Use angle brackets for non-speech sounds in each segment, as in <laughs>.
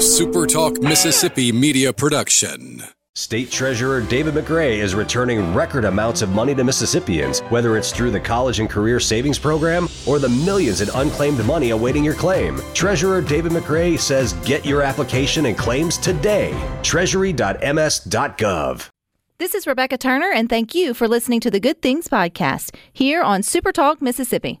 a SuperTalk Mississippi media production. State Treasurer David McRae is returning record amounts of money to Mississippians, whether it's through the College and Career Savings Program or the millions in unclaimed money awaiting your claim. Treasurer David McRae says get your application and claims today. Treasury.ms.gov. This is Rebecca Turner, and thank you for listening to the Good Things Podcast here on SuperTalk Mississippi.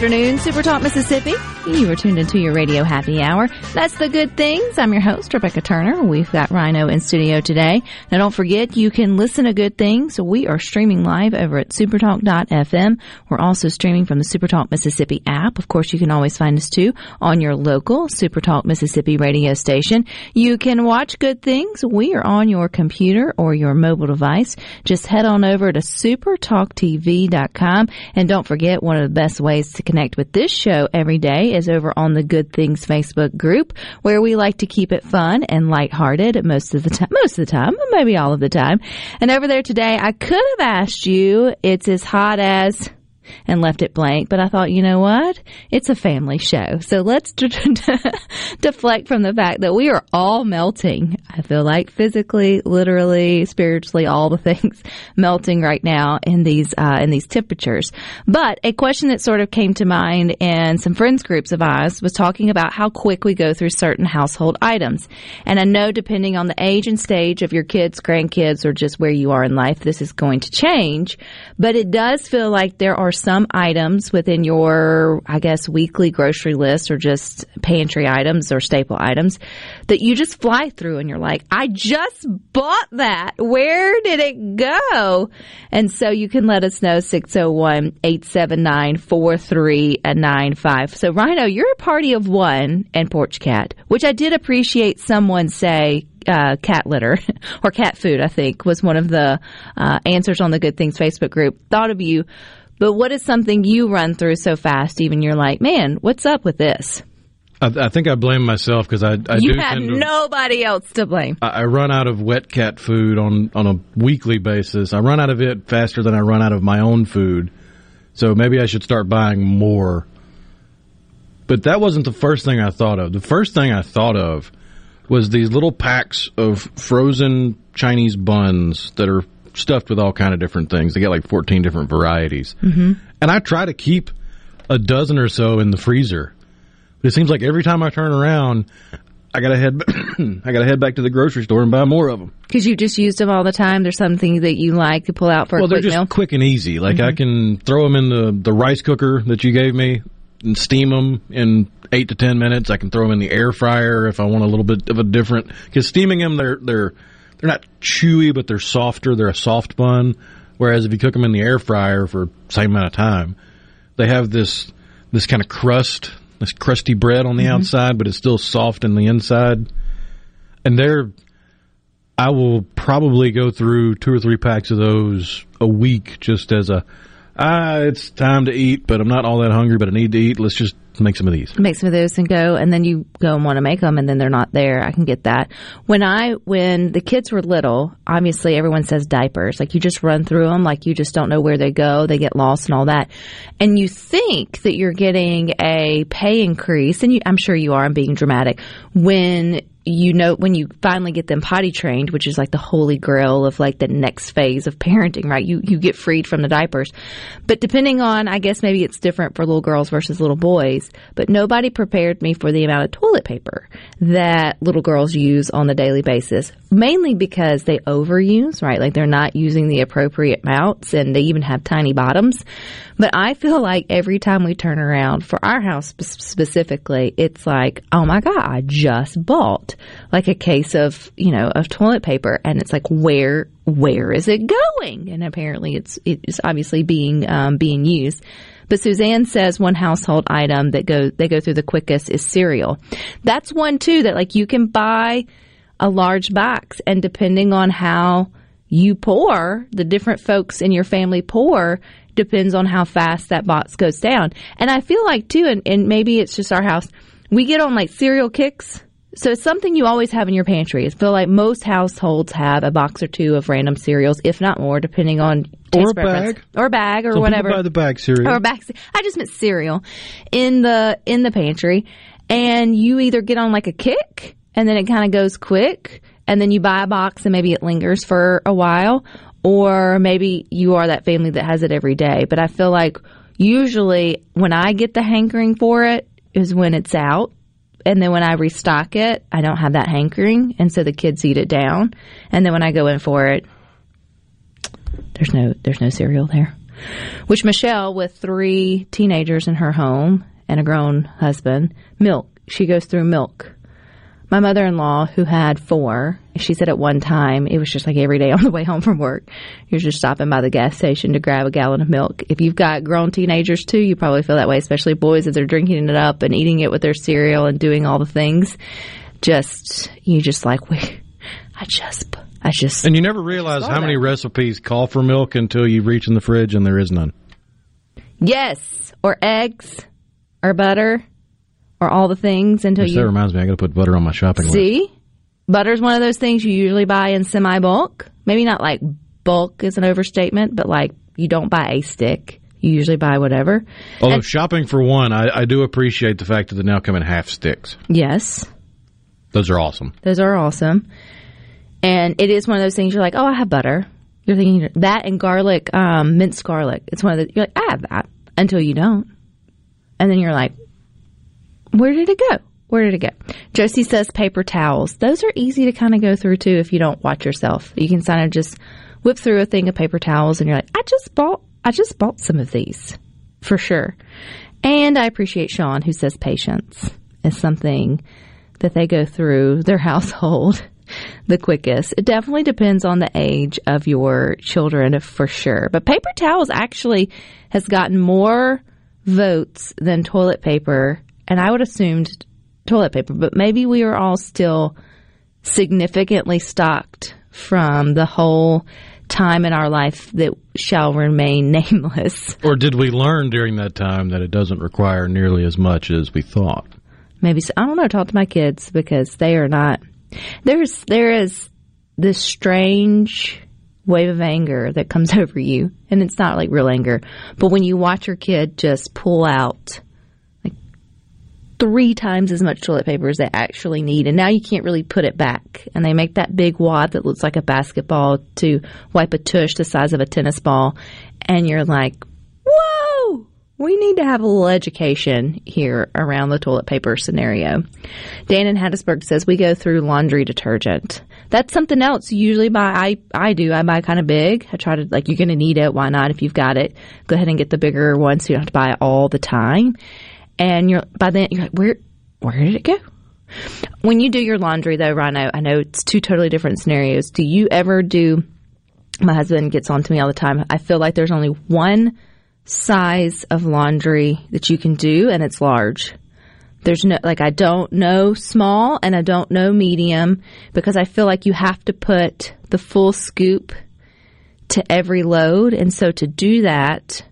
Afternoon, Super Talk Mississippi. You are tuned into your radio happy hour. That's the good things. I'm your host, Rebecca Turner. We've got Rhino in studio today. Now don't forget, you can listen to good things. We are streaming live over at supertalk.fm. We're also streaming from the Supertalk Mississippi app. Of course, you can always find us too on your local Supertalk Mississippi radio station. You can watch good things. We are on your computer or your mobile device. Just head on over to supertalktv.com and don't forget one of the best ways to connect with this show every day is over on the Good Things Facebook group where we like to keep it fun and lighthearted most of the time, most of the time, maybe all of the time. And over there today, I could have asked you, it's as hot as and left it blank. But I thought, you know what? It's a family show. So let's <laughs> deflect from the fact that we are all melting. I feel like physically, literally, spiritually, all the <laughs> things melting right now in these, uh, in these temperatures. But a question that sort of came to mind in some friends groups of ours was talking about how quick we go through certain household items. And I know depending on the age and stage of your kids, grandkids, or just where you are in life, this is going to change. But it does feel like there are some items within your, I guess, weekly grocery list or just pantry items or staple items that you just fly through and you're like, I just bought that. Where did it go? And so you can let us know 601 879 4395. So, Rhino, you're a party of one and Porch Cat, which I did appreciate someone say uh, cat litter <laughs> or cat food, I think, was one of the uh, answers on the Good Things Facebook group. Thought of you. But what is something you run through so fast, even you're like, man, what's up with this? I, I think I blame myself because I, I you do have tend to, nobody else to blame. I, I run out of wet cat food on on a weekly basis. I run out of it faster than I run out of my own food. So maybe I should start buying more. But that wasn't the first thing I thought of. The first thing I thought of was these little packs of frozen Chinese buns that are stuffed with all kind of different things. They got like 14 different varieties. Mm-hmm. And I try to keep a dozen or so in the freezer. But it seems like every time I turn around, I gotta head. <coughs> I gotta head back to the grocery store and buy more of them. Because you just used them all the time. There's something that you like to pull out for well, a they're just meal. quick and easy. Like I can throw them in the the rice cooker that you gave me and steam them in eight to ten minutes. I can throw them in the air fryer if I want a little bit of a different. Because steaming them, they're they're they're not chewy, but they're softer. They're a soft bun. Whereas if you cook them in the air fryer for same amount of time, they have this this kind of crust, this crusty bread on the outside, but it's still soft in the inside. And they're, I will probably go through two or three packs of those a week just as a, ah, it's time to eat, but I'm not all that hungry, but I need to eat. Let's just make some of these. make some of those and go and then you go and want to make them and then they're not there. I can get that. When i when the kids were little obviously everyone says diapers. Like you just run through them like you just don't know where they go. They get lost and all that. And you think that you're getting a pay increase and you, i'm sure you are i'm being dramatic when you know when you finally get them potty trained which is like the holy grail of like the next phase of parenting right? You you get freed from the diapers. But depending on i guess maybe it's different for little girls versus little boys but nobody prepared me for the amount of toilet paper that little girls use on the daily basis mainly because they overuse right? Like they're not using the appropriate amounts and they even have tiny bottoms but i feel like every time we turn around for our house specifically it's like oh my god i just bought like a case of you know of toilet paper, and it's like where where is it going? And apparently, it's it's obviously being um, being used. But Suzanne says one household item that go they go through the quickest is cereal. That's one too that like you can buy a large box, and depending on how you pour, the different folks in your family pour, depends on how fast that box goes down. And I feel like too, and, and maybe it's just our house, we get on like cereal kicks. So it's something you always have in your pantry. I feel like most households have a box or two of random cereals, if not more, depending on Or preference. bag. or a bag, or Some whatever buy the bag cereal. or back. I just meant cereal in the in the pantry, and you either get on like a kick, and then it kind of goes quick, and then you buy a box, and maybe it lingers for a while, or maybe you are that family that has it every day. But I feel like usually when I get the hankering for it is when it's out. And then when I restock it, I don't have that hankering, and so the kids eat it down. And then when I go in for it, there's no there's no cereal there. Which Michelle, with three teenagers in her home and a grown husband, milk. She goes through milk. My mother in law, who had four, she said at one time it was just like every day <laughs> on the way home from work, you're just stopping by the gas station to grab a gallon of milk. If you've got grown teenagers too, you probably feel that way, especially boys as they're drinking it up and eating it with their cereal and doing all the things. Just you just like we, I just I just And you never realize how many recipes call for milk until you reach in the fridge and there is none. Yes, or eggs, or butter, or all the things until Which that reminds me, I got to put butter on my shopping list. see. Butter's one of those things you usually buy in semi bulk. Maybe not like bulk is an overstatement, but like you don't buy a stick. You usually buy whatever. Although And- shopping for one, I, I do appreciate the fact that they now come in half sticks. Yes, Those are awesome. those are awesome. And it is one of those things you're like, oh, I have butter. You're thinking that and garlic, um, minced garlic. It's one of the, you're like, I have that until you don't. And then you're like, where did it go? Where did it go? Josie says paper towels. Those are easy to kind of go through too if you don't watch yourself. You can kind of just whip through a thing of paper towels and you're like, I just bought, I just bought some of these for sure. And I appreciate Sean who says patience is something that they go through their <laughs> household the quickest. It definitely depends on the age of your children for sure. But paper towels actually has gotten more votes than toilet paper, and I would assumed toilet paper, but maybe we are all still significantly stocked from the whole time in our life that shall remain <laughs> nameless. Or did we learn during that time that it doesn't require nearly as much as we thought? maybe I don't know. Talk to my kids because they are not. There's there is this strange wave of anger that comes <laughs> over you, and it's not like real anger, but when you watch your kid just pull out three times as much toilet paper as they actually need, and now you can't really put it back, and they make that big wad that looks like a basketball to wipe a tush the size of a tennis ball, and you're like, whoa. We need to have a little education here around the toilet paper scenario. Dan in Hattiesburg says we go through laundry detergent. That's something else usually buy. I, I do. I buy kind of big. I try to, like, you're going to need it. Why not? If you've got it, go ahead and get the bigger one so you don't have to buy it all the time. And you're, by then, you're like, where, where did it go? When you do your laundry, though, Rhino, I know it's two totally different scenarios. Do you ever do, my husband gets on to me all the time. I feel like there's only one size of laundry that you can do, and it's large. There's no, like, I don't know small and I don't know medium because I feel like you have to put the full scoop to every load. And so to do that,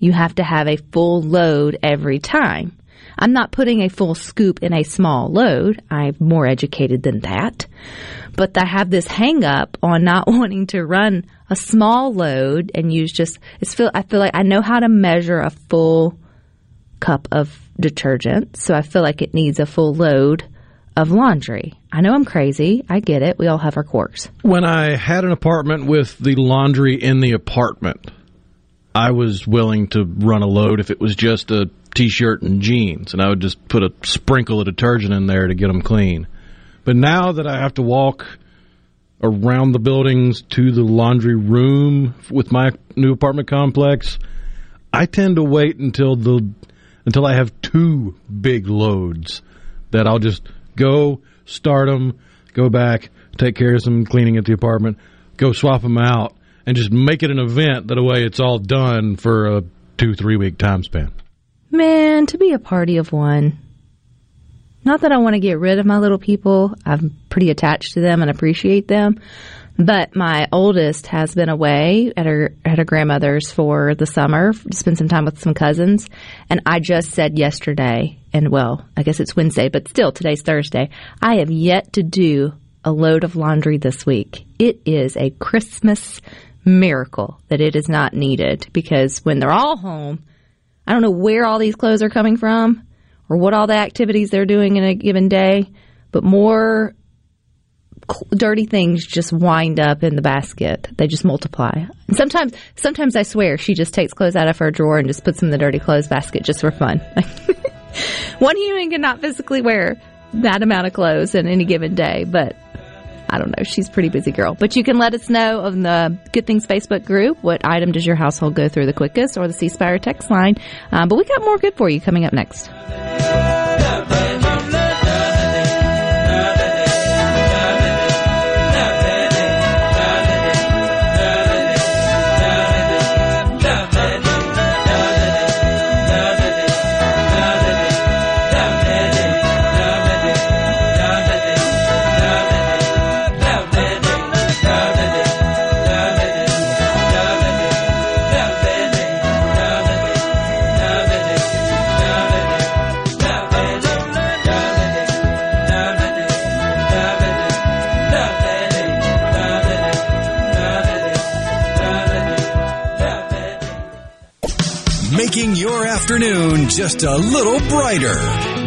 you have to have a full load every time. I'm not putting a full scoop in a small load. I'm more educated than that. But I have this hang up on not <laughs> wanting to run a small load and use just it's feel I feel like I know how to measure a full cup of detergent, so I feel like it needs a full load of laundry. I know I'm crazy. I get it. We all have our quirks. When I had an apartment with the laundry in the apartment, I was willing to run a load if it was just a t-shirt and jeans, and I would just put a sprinkle of detergent in there to get them clean. But now that I have to walk around the buildings to the laundry room with my new apartment complex, I tend to wait until the until I have two big loads that I'll just go start them, go back, take care of some cleaning at the apartment, go swap them out, and just make it an event. That way, it's all done for a two three week time span. Man, to be a party of one. Not that I want to get rid of my little people. I'm pretty attached to them and appreciate them. But my oldest has been away at her at her grandmother's for the summer to spend some time with some cousins. And I just said yesterday, and well, I guess it's Wednesday, but still today's Thursday. I have yet to do a load of laundry this week. It is a Christmas miracle that it is not needed because when they're all home, I don't know where all these clothes are coming from or what all the activities they're doing in a given day, but more dirty things just wind up in the basket. They just multiply. And sometimes, sometimes I swear she just takes clothes out of her drawer and just puts them in the dirty clothes basket just for fun. <laughs> One human cannot physically wear that amount of clothes in any given day, but I don't know. She's pretty busy girl. But you can let us know on the Good Things Facebook group what item does your household go through the quickest or the C Spire text line. Um, but we got more good for you coming up next. Afternoon just a little brighter.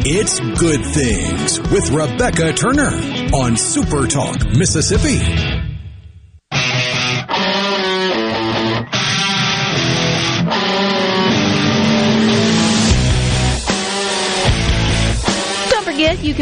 It's Good Things with Rebecca Turner on Super Talk, Mississippi.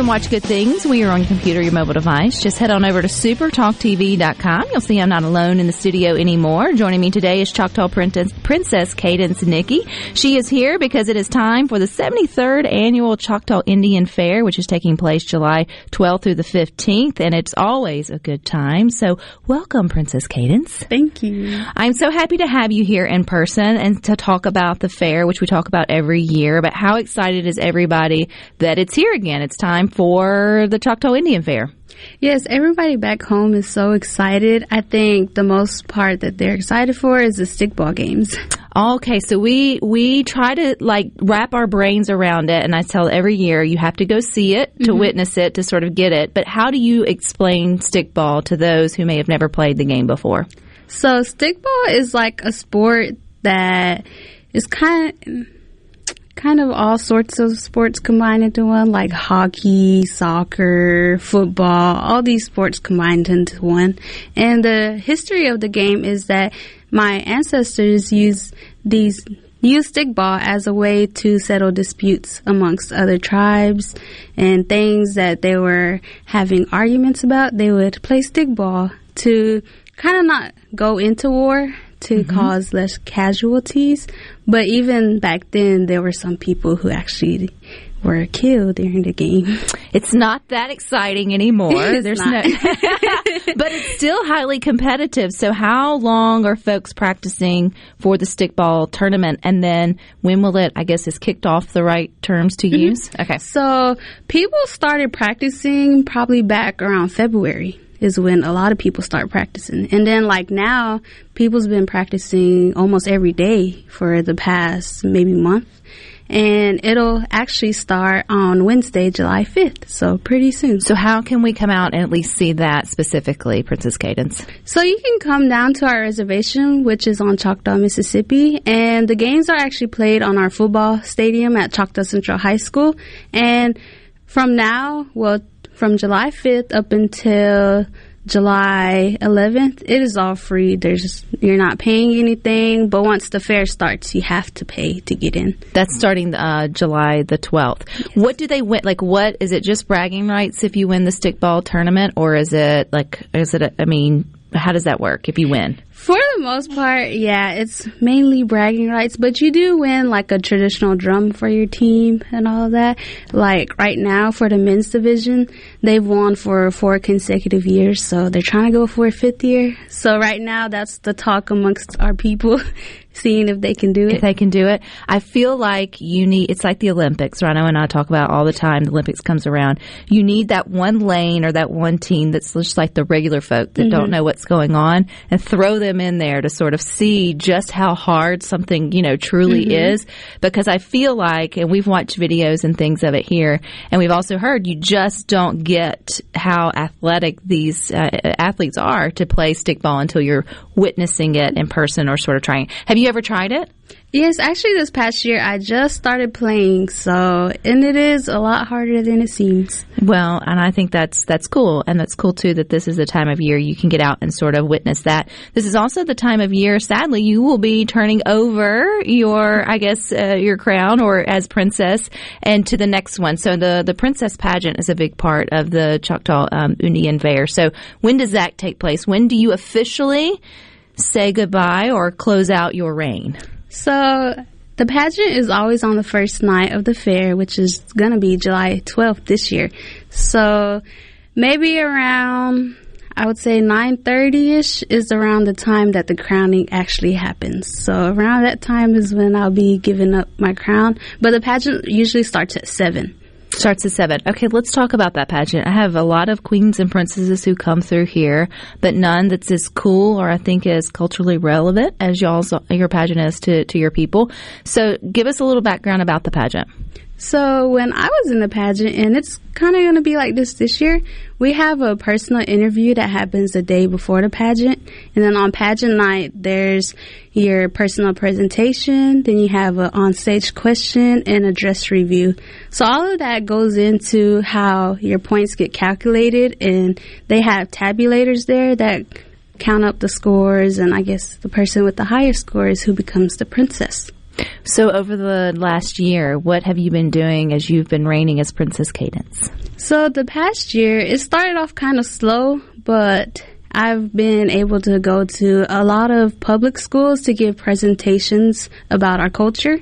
Can watch good things when you're on your computer, your mobile device. Just head on over to supertalktv.com. You'll see I'm not alone in the studio anymore. Joining me today is Choctaw Princess, Princess Cadence Nickey. She is here because it is time for the 73rd annual Choctaw Indian Fair, which is taking place July 12th through the 15th, and it's always a good time. So welcome, Princess Cadence. Thank you. I'm so happy to have you here in person and to talk about the fair, which we talk about every year. But how excited is everybody that it's here again? It's time for the Choctaw Indian Fair. Yes, everybody back home is so excited. I think the most part that they're excited for is the stickball games. Okay, so we we try to like wrap our brains around it, and I tell every year you have to go see it to mm-hmm. witness it to sort of get it. But how do you explain stickball to those who may have never played the game before? So stickball is like a sport that is kind of kind of all sorts of sports combined into one, like hockey, soccer, football, all these sports combined into one. And the history of the game is that my ancestors used these used stickball as a way to settle disputes amongst other tribes and things that they were having arguments about. They would play stickball to kind of not go into war to mm-hmm. cause less casualties. But even back then, there were some people who actually were killed during the game. <laughs> It's not that exciting anymore. There's no, <laughs> but it's still highly competitive. So, how long are folks practicing for the stickball tournament, and then when will it? I guess is kicked off the right terms to mm-hmm. use. Okay, So people started practicing probably back around February is when a lot of people start practicing. And then like now, people's been practicing almost every day for the past maybe month. And it'll actually start on Wednesday, July 5th. So pretty soon. so how can we come out and at least see that specifically, Princess Cadence? So you can come down to our reservation, which is on Choctaw, Mississippi, and the games are actually played on our football stadium at Choctaw Central High School. And from now, well, from July 5th up until July 11th, it is all free. There's you're not paying anything, but once the fair starts, you have to pay to get in. That's starting uh, July the 12th. What do they win? Like, what is it? Just bragging rights if you win the stickball tournament, or is it like? Is it? A, I mean, how does that work if you win? For the most part, yeah, it's mainly bragging rights, but you do win like a traditional drum for your team and all of that. Like right now for the men's division, they've won for four consecutive years, so they're trying to go for a fifth year. So right now, that's the talk amongst our people <laughs> seeing if they can do it. if they can do it. I feel like you need, it's like the Olympics. Rhino and I talk about all the time. The Olympics comes around. You need that one lane or that one team that's just like the regular folk that don't mm-hmm. know what's going on and throw them in there to sort of see just how hard something, you know, truly is. Because I feel like, and we've watched videos and things of it here, and we've also heard you just don't get how athletic these uh, athletes are to play stickball until you're witnessing it in person or sort of trying. Have you ever tried it? Yes, actually, this past year I just started playing, so and it is a lot harder than it seems. Well, and I think that's that's cool, and that's cool too that this is the time of year you can get out and sort of witness that. This is also the time of year, sadly, you will be turning over your, I guess, uh, your crown or as princess, and to the next one. So the the princess pageant is a big part of the Choctaw um, Indian Fair. So when does that take place? When do you officially say goodbye or close out your reign? So the pageant is always on the first night of the fair, which is going to be July 12th this year. So maybe around I would say 9:30ish is around the time that the crowning actually happens. So around that time is when I'll be giving up my crown, but the pageant usually starts at 7. Starts at seven. Okay, let's talk about that pageant. I have a lot of queens and princesses who come through here, but none that's as cool or I think as culturally relevant as y'all's your pageant is to, to your people. So give us a little background about the pageant. So when I was in the pageant, and it's kind of going to be like this this year, we have a personal interview that happens the day before the pageant, and then on pageant night, there's your personal presentation, then you have an on-stage question and a dress review. So all of that goes into how your points get calculated, and they have tabulators there that count up the scores, and I guess the person with the higher score is who becomes the princess. So over the last year, what have you been doing as you've been reigning as Princess Cadence? So the past year, it started off kind of slow, but I've been able to go to a lot of public schools to give presentations about our culture,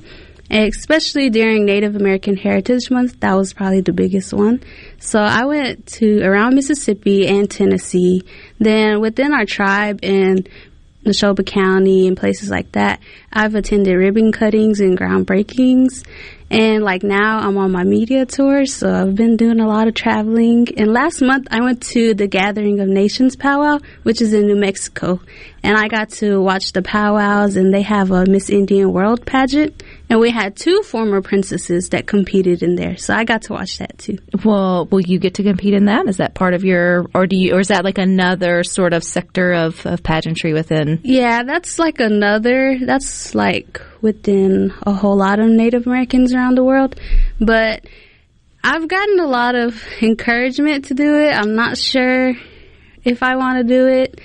especially during Native American Heritage Month. That was probably the biggest one. So I went to around Mississippi and Tennessee. Then within our tribe and Neshoba County and places like that, I've attended ribbon cuttings and groundbreakings. And like now I'm on my media tour, so I've been doing a lot of traveling. And last month I went to the Gathering of Nations powwow, which is in New Mexico. And I got to watch the powwows and they have a Miss Indian World pageant. And we had two former princesses that competed in there. So I got to watch that too. Well, will you get to compete in that? Is that part of your, or do you, or is that like another sort of sector of, of pageantry within? Yeah, that's like another, that's like within a whole lot of Native Americans around the world. But I've gotten a lot of encouragement to do it. I'm not sure if I want to do it.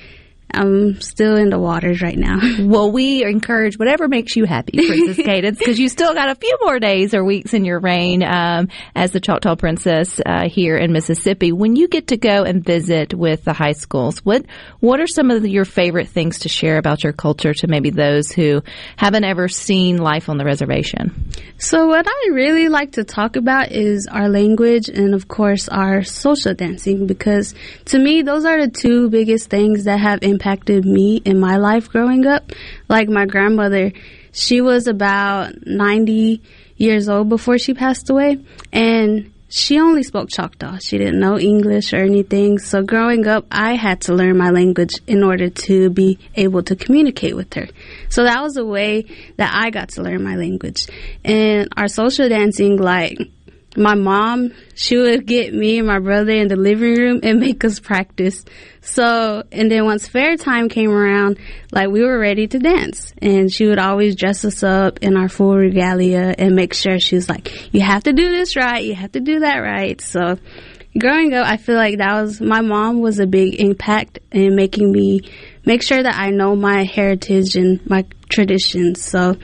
I'm still in the waters right now. <laughs> Well, we encourage whatever makes you happy, Princess <laughs> Cadence, because you still got a few more days or weeks in your reign um, as the Choctaw Princess uh, here in Mississippi. When you get to go and visit with the high schools, what what are some of your favorite things to share about your culture to maybe those who haven't ever seen life on the reservation? So, what I really like to talk about is our language and, of course, our social dancing because to me, those are the two biggest things that have impacted me in my life growing up. Like my grandmother, she was about 90 years old before she passed away, and she only spoke Choctaw. She didn't know English or anything. So growing up, I had to learn my language in order to be able to communicate with her. So that was a way that I got to learn my language. And our social dancing, like, my mom, she would get me and my brother in the living room and <laughs> make us practice. So, and then once fair time came around, like we were ready to dance and she would always dress us up in our full regalia and make sure she was like, you have to do this right. You have to do that right. So growing up, I feel like that was, my mom was a big impact in making me make sure that I know my heritage and my traditions. So,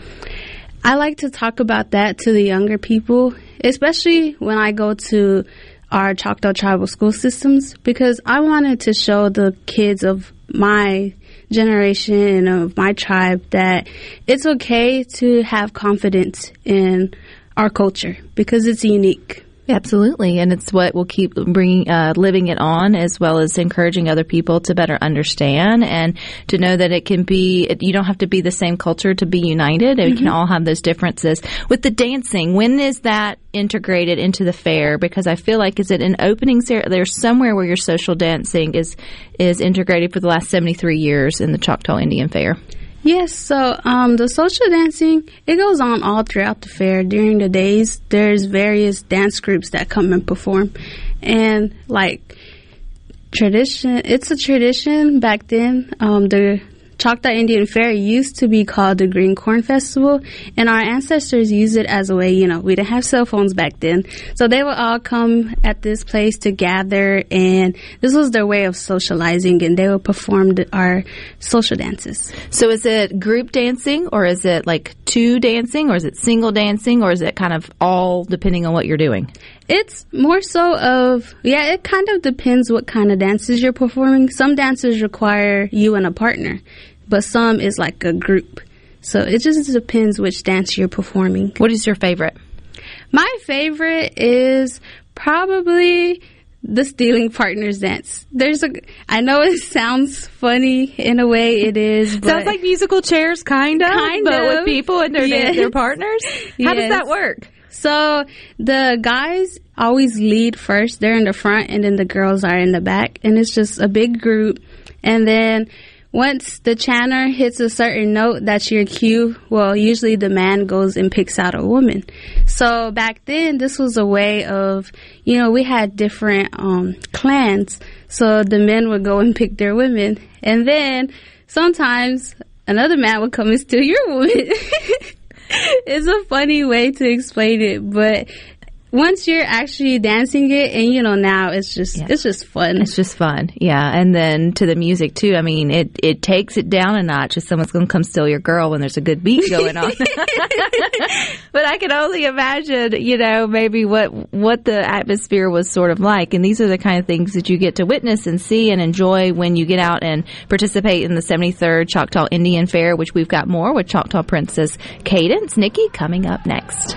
I like to talk about that to the younger people, especially when I go to our Choctaw tribal school systems, because I wanted to show the kids of my generation and of my tribe that it's okay to have confidence in our culture because it's unique. Absolutely, and it's what will keep bringing, uh, living it on, as well as encouraging other people to better understand and to know that it can be. You don't have to be the same culture to be united. And we can all have those differences. With the dancing, when is that integrated into the fair? Because I feel like is it an opening? cer- There's somewhere where your social dancing is is integrated for the last seventy three years in the Choctaw Indian Fair. Yes, so um, the social dancing it goes on all throughout the fair. During the days, there's various dance groups that come and perform, and like tradition, it's a tradition back then. Um, the Choctaw Indian Fair used to be called the Green Corn Festival, and our ancestors used it as a way. You know, we didn't have cell phones back then, so they would all come at this place to gather, and this was their way of socializing, and they would perform the, our social dances. So is it group dancing, or is it like two dancing, or is it single dancing, or is it kind of all depending on what you're doing? It's more so of yeah. It kind of depends what kind of dances you're performing. Some dances require you and a partner, but some is like a group. So it just depends which dance you're performing. What is your favorite? My favorite is probably the stealing partners dance. There's a. I know it <laughs> sounds funny in a way. It is. But Sounds like musical chairs, kind of, Kind but with people and their Yes. their partners. How does that work? So the guys always lead first. They're in the front, and then the girls are in the back, and it's just a big group. And then once the chanter hits a certain note, that's your cue. Well, usually the man goes and picks out a woman. So back then, this was a way of, you know, we had different um, clans. So the men would go and <laughs> pick their women, and then sometimes another man would come and steal your woman. <laughs> it's a funny way to explain it, but once you're actually dancing it, and you know now it's just Yeah. it's just fun. It's just fun, yeah. And then to the music too. I mean, it it takes it down a notch if someone's going to come steal your girl when there's a good beat going on. <laughs> <laughs> but I can only imagine, you know, maybe what what the atmosphere was sort of like. And these are the kind of things that you get to witness and see and enjoy when you get out and participate in the 73rd Choctaw Indian Fair, which we've got more with Choctaw Princess Cadence Nickey coming up next.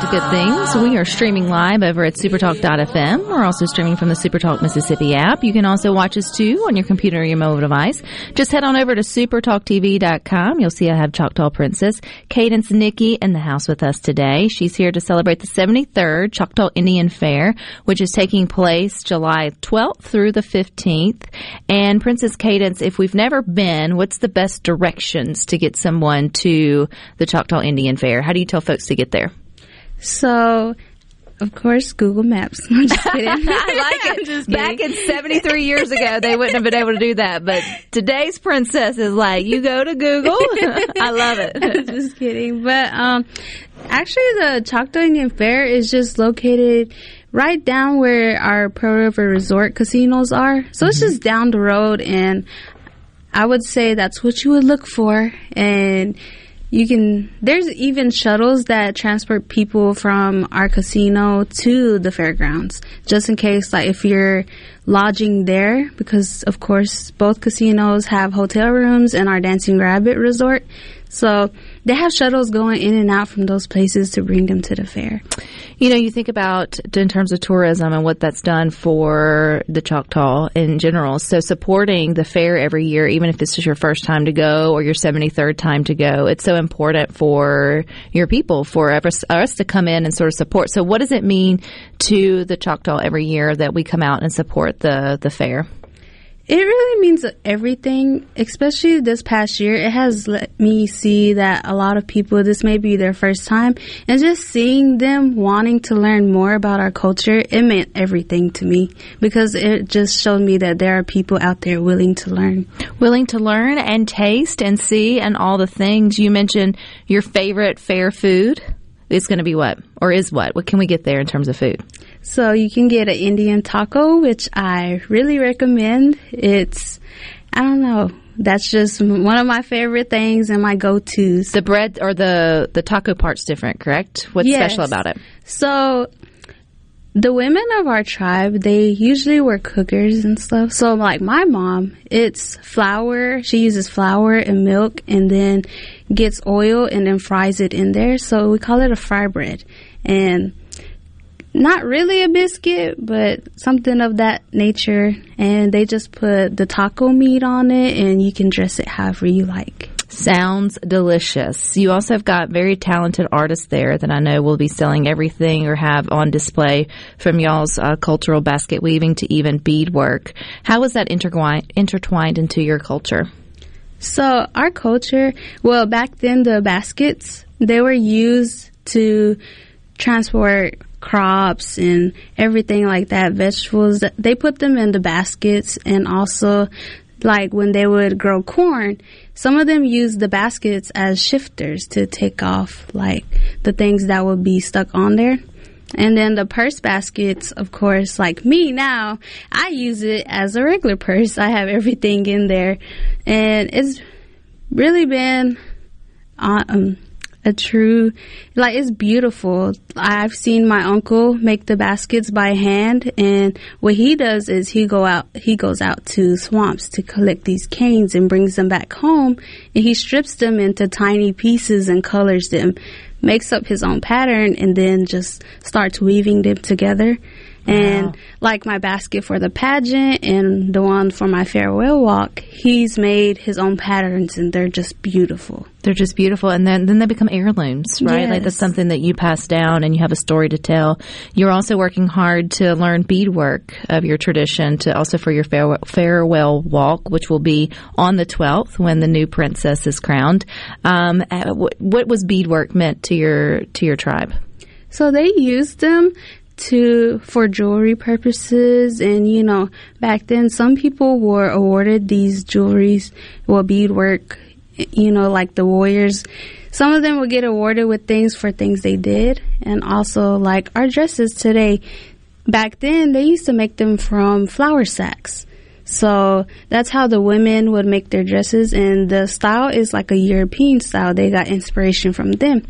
to Good Things. We are streaming live over at supertalk.fm. We're also streaming from the Supertalk Mississippi app. You can also watch us too on your computer or your mobile device. Just head on over to supertalktv.com. You'll see I have Choctaw Princess Cadence Nickey in the house with us today. She's here to celebrate the 73rd Choctaw Indian Fair, which is taking place July 12th through the 15th. And Princess Cadence, if we've never been, what's the best directions to get someone to the Choctaw Indian Fair? How do you tell folks to get there? So, of course, Google Maps. <laughs> I'm just <laughs> kidding. I like it. <laughs> Back in 73 years ago, they wouldn't have been able to do that. But today's princess is like, you go to Google. I love it. just kidding. But um, actually, the Choctaw Indian Fair is just located right down where our Pearl River Resort casinos are. So it's just down the road, and I would say that's what you would look for. And you can, there's even shuttles that transport people from our casino to the fairgrounds, just in case, like, if you're lodging there, because of course both casinos have hotel rooms and our Dancing Rabbit Resort. So they have shuttles going in and out from those places to bring them to the fair. You know, you think about in terms of tourism and what that's done for the Choctaw in general. So supporting the fair every year, even if this is your first time to go or your 73rd time to go, it's so important for your people, for us, to come in and sort of support. So what does it mean to the Choctaw every year that we come out and support the, the fair? It really means everything, especially this past year. It has let me see that a lot of people, this may be their first time, and just seeing them wanting to learn more about our culture, it meant everything to me because it just showed me that there are people out there willing to learn. Willing to learn and taste and see and all the things. You mentioned your favorite fair food. It's going to be what? Or is what? What can we get there in terms of food? So you can get an Indian taco, which I really recommend. It's, I don't know, that's just one of my favorite things and my go-tos. The bread or the the taco part's different, correct? What's Yes. special about it? So the women of our tribe, they usually were cookers and stuff. So like my mom, it's flour. She uses flour and milk and then gets oil and then fries it in there. So we call it a fry bread. And not really a biscuit, but something of that nature. And they just put the taco meat on it and you can dress it however you like. Sounds delicious. You also have got very talented artists there that I know will be selling everything or have on display from y'all's uh, cultural basket weaving to even beadwork. How is that intertwined, intertwined into your culture? So our culture, well, back then the baskets they were used to transport crops and everything like that, vegetables. They put them in the baskets, and also like when they would grow corn, some of them used the baskets as shifters to take off like the things that would be stuck on there. And then the purse baskets, of course, like me now, I use it as a regular purse. I have everything in there. And it's really been uh, um, a true, like, it's beautiful. I've seen my uncle make the baskets by hand. And what he does is he go out, he goes out to swamps to collect these canes and brings them back home. And he strips them into tiny pieces and colors them makes up his own pattern and then just starts weaving them together. And like my basket for the pageant and the one for my farewell walk, he's made his own patterns and they're just beautiful. They're just beautiful, and then then they become heirlooms, right? Like that's something that you pass down, and you have a story to tell. You're also working hard to learn beadwork of your tradition, to also for your farewell, farewell walk, which will be on the 12th when the new princess is crowned. Um, what, what was beadwork meant to your to your tribe? So they used them to for jewelry purposes and you know back then some people were awarded these jewelries well beadwork you know like the warriors. Some of them would get awarded with things for things they did and also like our dresses today back then they used to make them from flour sacks. So that's how the women would make their dresses and the style is like a european style. They got inspiration from them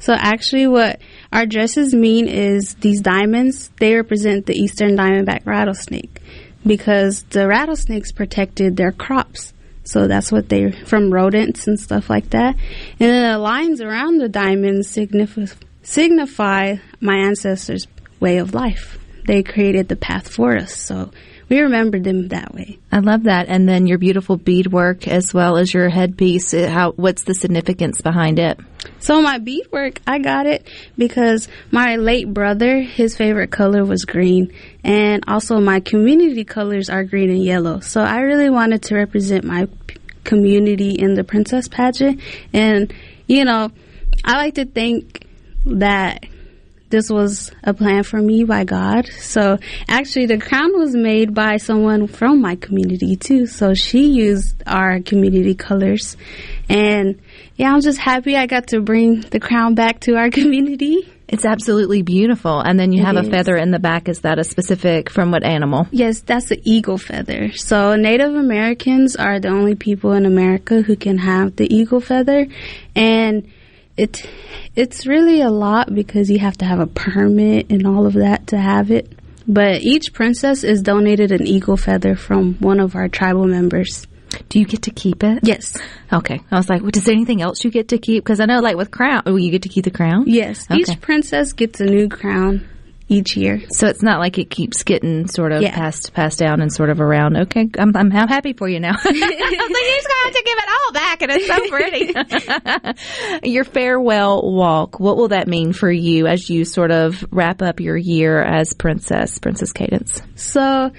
so actually what our dresses mean is these diamonds, they represent the eastern diamondback rattlesnake because the rattlesnakes protected their crops. So that's what they from rodents and stuff like that. And then the lines around the diamonds signify signify my ancestors' way of life. They created the path for us. So we remember them that way. I love that, and then your beautiful beadwork as well as your headpiece. uh, How what's the significance behind it? So my beadwork, I got it because my late brother, his favorite color was green, and also my community colors are green and yellow. So I really wanted to represent my community in the princess pageant, and you know, I like to think that this was a plan for me by God. So actually, the crown was made by someone from my community too. So she used our community colors, and yeah, I'm just happy I got to bring the crown back to our <laughs> community. It's absolutely beautiful. And then you It have a is. feather in the back. Is that a specific from what animal? Yes, that's the eagle feather. So Native Americans are the only people in America who can have the eagle feather, and it it's really a lot because you have to have a permit and all of that to have it. But each princess is donated an eagle feather from one of our tribal members. Do you get to keep it? Yes. Okay. I was like, well, is there anything else you get to keep? Because I know, like with crown, oh, you get to keep the crown. Yes. Okay. Each princess gets a new crown each year. So it's not like it keeps getting sort of Yeah. passed passed down and sort of around. Okay, I'm I'm, I'm happy for you now. <laughs> I was like, you're just gonna have to give it all back, and it's so <laughs> pretty. <laughs> your farewell walk. What will that mean for you as you sort of wrap up your year as princess, Princess Cadence? So,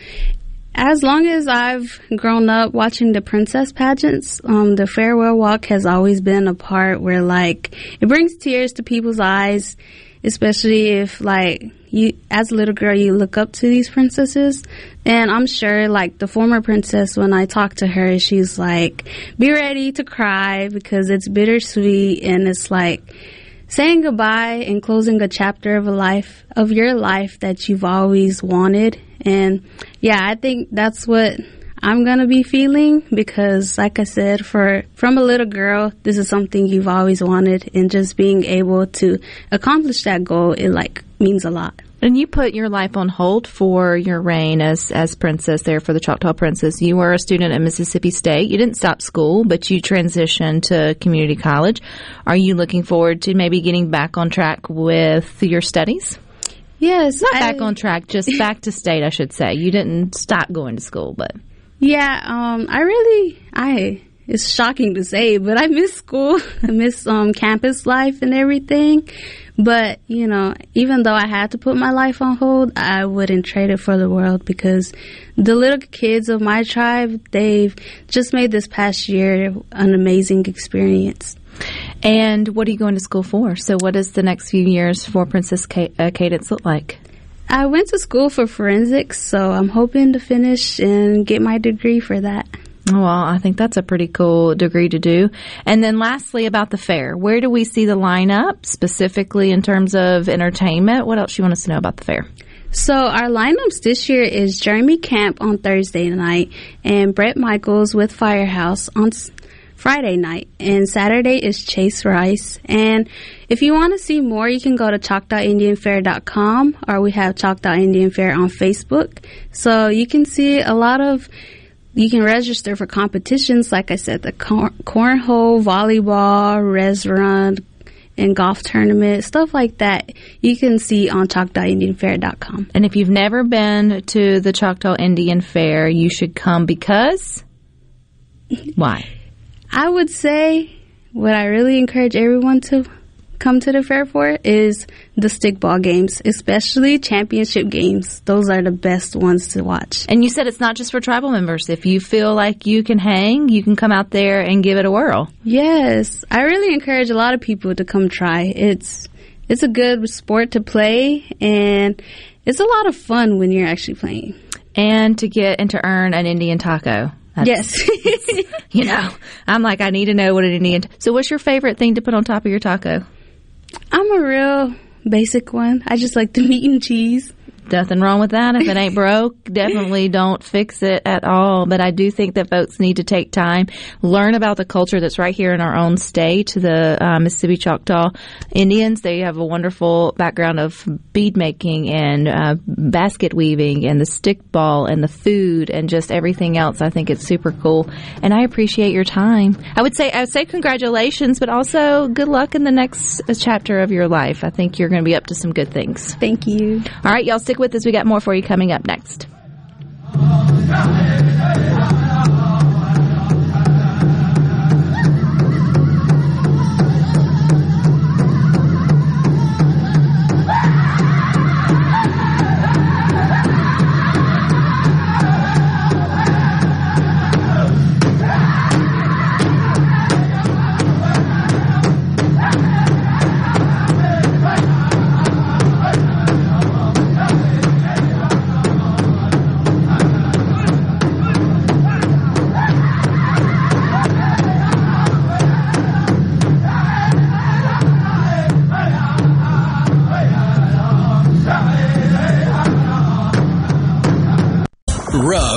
as long as I've grown up watching the princess pageants, um, the farewell walk has always been a part where, like, it brings tears to people's eyes, especially if, like, you, as a little girl, you look up to these princesses. And I'm sure, like, the former princess, when I talk to her, she's like, be ready to cry because it's bittersweet and it's like, saying goodbye and closing a chapter of a life of your life that you've always wanted and yeah i think that's what i'm gonna be feeling because like i said for from a little girl this is something you've always wanted and just being able to accomplish that goal it like means a lot And you put your life on hold for your reign as as princess there for the Choctaw Princess. You were a student at Mississippi State. You didn't stop school, but you transitioned to community college. Are you looking forward to maybe getting back on track with your studies? yes Not I- back on track, just <laughs> back to state, I should say. You didn't stop going to school, but Yeah, um, I really, I, it's shocking to say, but I miss school. <laughs> I miss, um, campus life and everything. But, you know, even though I had to put my life on hold, I wouldn't trade it for the world because the little kids of my tribe, they've just made this past year an amazing experience. And what are you going to school for? So, what does the next few years for Princess uh, Cadence look like? I went to school for forensics, so I'm hoping to finish and get my degree for that. Well, I think that's a pretty cool degree to do. And then lastly, about the fair, where do we see the lineup specifically in terms of entertainment? What else you want us to know about the fair? So our lineups this year is Jeremy Camp on Thursday night and Bret Michaels with Firehouse on Friday night. And Saturday is Chase Rice. And if you want to see more, you can go to ChoctawIndianFair.com or we have Choctaw Indian Fair on Facebook. So you can see a lot of you can register for competitions, like I said, the cor- cornhole, volleyball, res run, and golf tournament, stuff like that. You can see on ChoctawIndianFair.com. And if you've never been to the Choctaw Indian Fair, you should come because why? I would say what I really encourage everyone to come to the fair for is the stickball games, especially championship games. Those are the best ones to watch. And you said it's not just for tribal members. If you feel like you can hang, you can come out there and give it a whirl. Yes, I really encourage a lot of people to come try. It's it's a good sport to play and it's a lot of fun when you're actually playing. And to get and to earn an Indian taco. That's- Yes. <laughs> You know, I'm like, I need to know what an Indian. so, what's your favorite thing to put on top of your taco? I'm a real basic one. I just like the <laughs> meat and cheese. Nothing wrong with that. If it ain't broke, <laughs> definitely don't fix it at all. But I do think that folks need to take time, learn about the culture that's right here in our own state, the uh, Mississippi Choctaw Indians. They have a wonderful background of bead making and uh, basket weaving and the stick ball and the food and just everything else. I think it's super cool. And I appreciate your time. I would say, I would say congratulations, but also good luck in the next uh, chapter of your life. I think you're going to be up to some good things. Thank you. All right, y'all stick with us. We got more for you coming up next.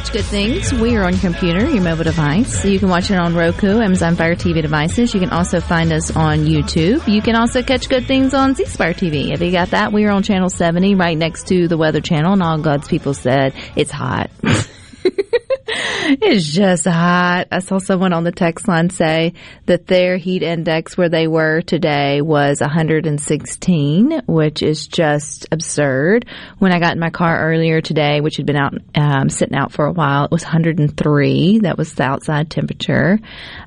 Watch Good Things. We are on computer, your mobile device. You can watch it on Roku, Amazon Fire TV devices. You can also find us on YouTube. You can also catch Good Things on C TV. If you got that, we are on channel 70, right next to the Weather Channel. And all God's people said it's hot. It's just hot. I saw someone on the text line say that their heat index where they were today was 116, which is just absurd. When I got in my car earlier today, which had been out, um, sitting out for a while, it was 103. That was the outside temperature.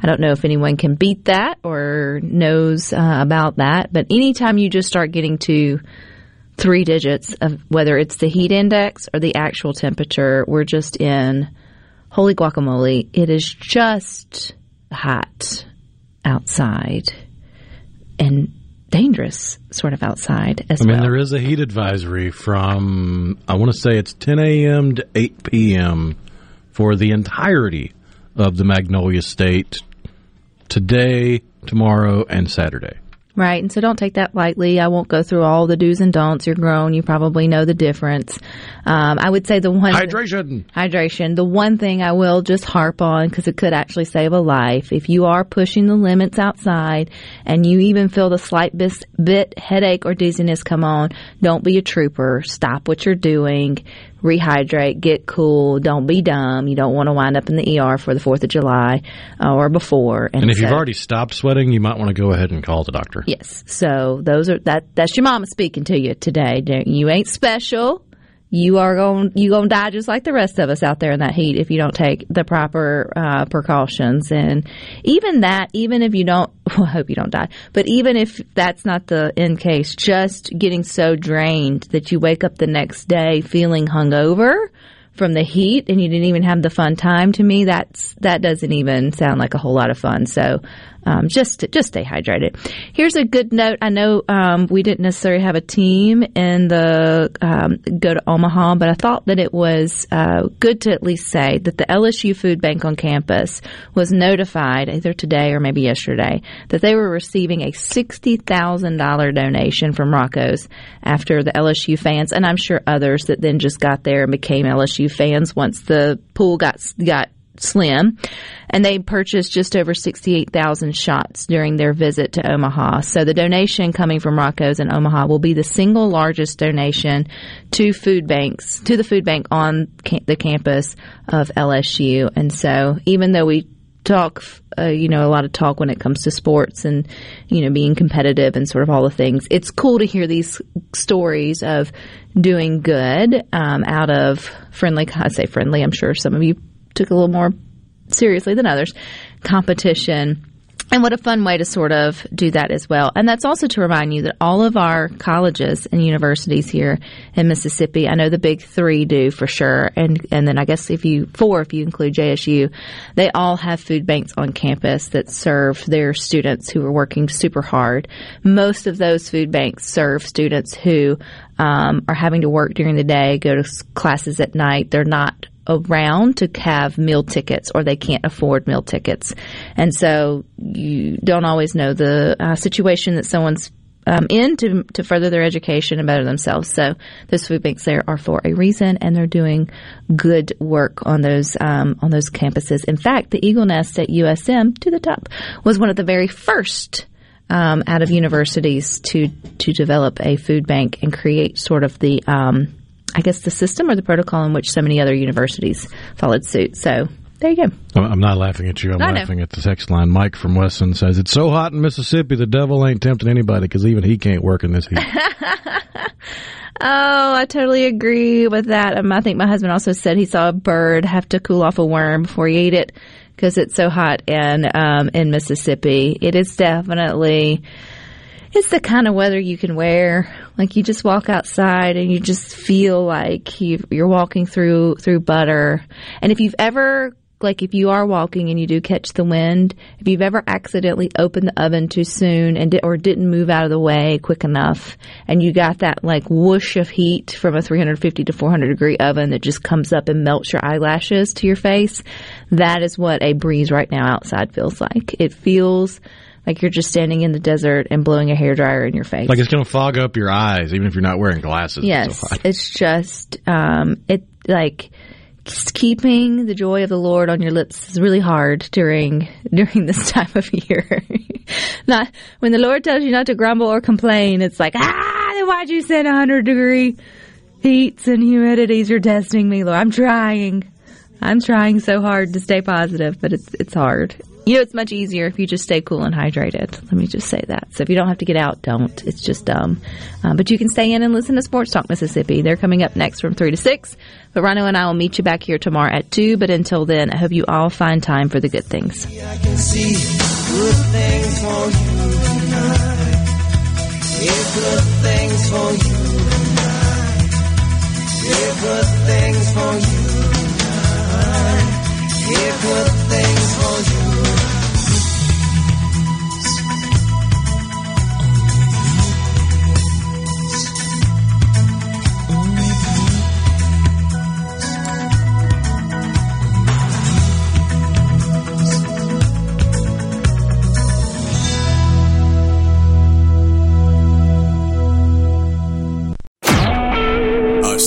I don't know if anyone can beat that or knows uh, about that, but anytime you just start getting to three digits of whether it's the heat index or the actual temperature, we're just in holy guacamole. It is just hot outside and dangerous sort of outside as I mean, well. there is a heat advisory from, I want to say it's 10 a.m. to 8 p.m. for the entirety of the Magnolia State today, tomorrow, and Saturday. Right. And so don't take that lightly. I won't go through all the do's and don'ts. You're grown. You probably know the difference. Um, I would say the one Hydration. hydration. The one thing I will just harp on because it could actually save a life. If you are pushing the limits outside and you even feel the slight bis- bit headache or dizziness come on, don't be a trooper. Stop what you're doing. Rehydrate, get cool, don't be dumb. You don't want to wind up in the ER for the 4th of July uh, or before. And if you've already stopped sweating, you might want to go ahead and call the doctor. Yes. So those are that that's your mama speaking to you today. You ain't special. You are going you going to die just like the rest of us out there in that heat if you don't take the proper uh, precautions. And even that, even if you don't, <laughs> well, I hope you don't die. But even if that's not the end case, just getting so drained that you wake up the next day feeling hungover from the heat and you didn't even have the fun time to me that's that doesn't even sound like a whole lot of fun so um, just just stay hydrated. Here's a good note. I know um, we didn't necessarily have a team in the um, go to omaha but i thought that it was uh, good to at least say that the lsu food bank on campus was notified either today or maybe yesterday that they were receiving a $60000 donation from rocco's after the lsu fans and i'm sure others that then just got there and became lsu fans once the pool got got slim and they purchased just over 68,000 shots during their visit to Omaha. So the donation coming from Rocco's in Omaha will be the single largest donation to food banks, to the food bank on the campus of LSU. And so even though we talk, uh, you know, a lot of talk when it comes to sports and, you know, being competitive and sort of all the things. It's cool to hear these stories of doing good um, out of friendly, I say friendly, I'm sure some of you took a little more seriously than others, competition. And what a fun way to sort of do that as well. And that's also to remind you that all of our colleges and universities here in Mississippi, I know the big three do for sure. And, and then I guess if you, four, if you include JSU, they all have food banks on campus that serve their students who are working super hard. Most of those food banks serve students who um, are having to work during the day, go to classes at night. They're not around to have meal tickets or they can't afford meal tickets. And so you don't always know the uh, situation that someone's um, in to, to further their education and better themselves. So those food banks there are for a reason, and they're doing good work on those um, on those campuses. In fact, the Eagle Nest at USM to the top was one of the very first um, out of universities to to develop a food bank and create sort of the um, I guess the system or the protocol in which so many other universities followed suit. So there you go. I'm not laughing at you. I'm I know. laughing at the text line. Mike from Weston says, It's so hot in Mississippi, the devil ain't tempting anybody because even he can't work in this heat. <laughs> Oh, I totally agree with that. Um, I think my husband also said he saw a bird have to cool off a worm before he ate it because it's so hot in um, in Mississippi. It is definitely It's the kind of weather you can wear. Like you just walk outside and you just feel like you, you're walking through through butter. And if you've ever like if you are walking and you do catch the wind, if you've ever accidentally opened the oven too soon and di- or didn't move out of the way quick enough, and you got that like whoosh of heat from a 350 to 400 degree oven that just comes up and melts your eyelashes to your face, that is what a breeze right now outside feels like. It feels like you're just standing in the desert and blowing a hairdryer in your face. Like it's going to fog up your eyes, even if you're not wearing glasses. Yes, it's just um, it like just keeping the joy of the Lord on your lips is really hard during <laughs> during this time of year. <laughs> not when the Lord tells you not to grumble or complain, it's like ah, then why'd you send hundred degree heats and humidities? You're testing me, Lord. I'm trying. I'm trying so hard to stay positive, but it's it's hard. You know, it's much easier if you just stay cool and hydrated. Let me just say that. So if you don't have to get out, don't. It's just dumb. Um, but you can stay in and listen to Sports Talk Mississippi. They're coming up next from 3 to 6. But Rhino and I will meet you back here tomorrow at 2. But until then, I hope you all find time for the good things. Good things for you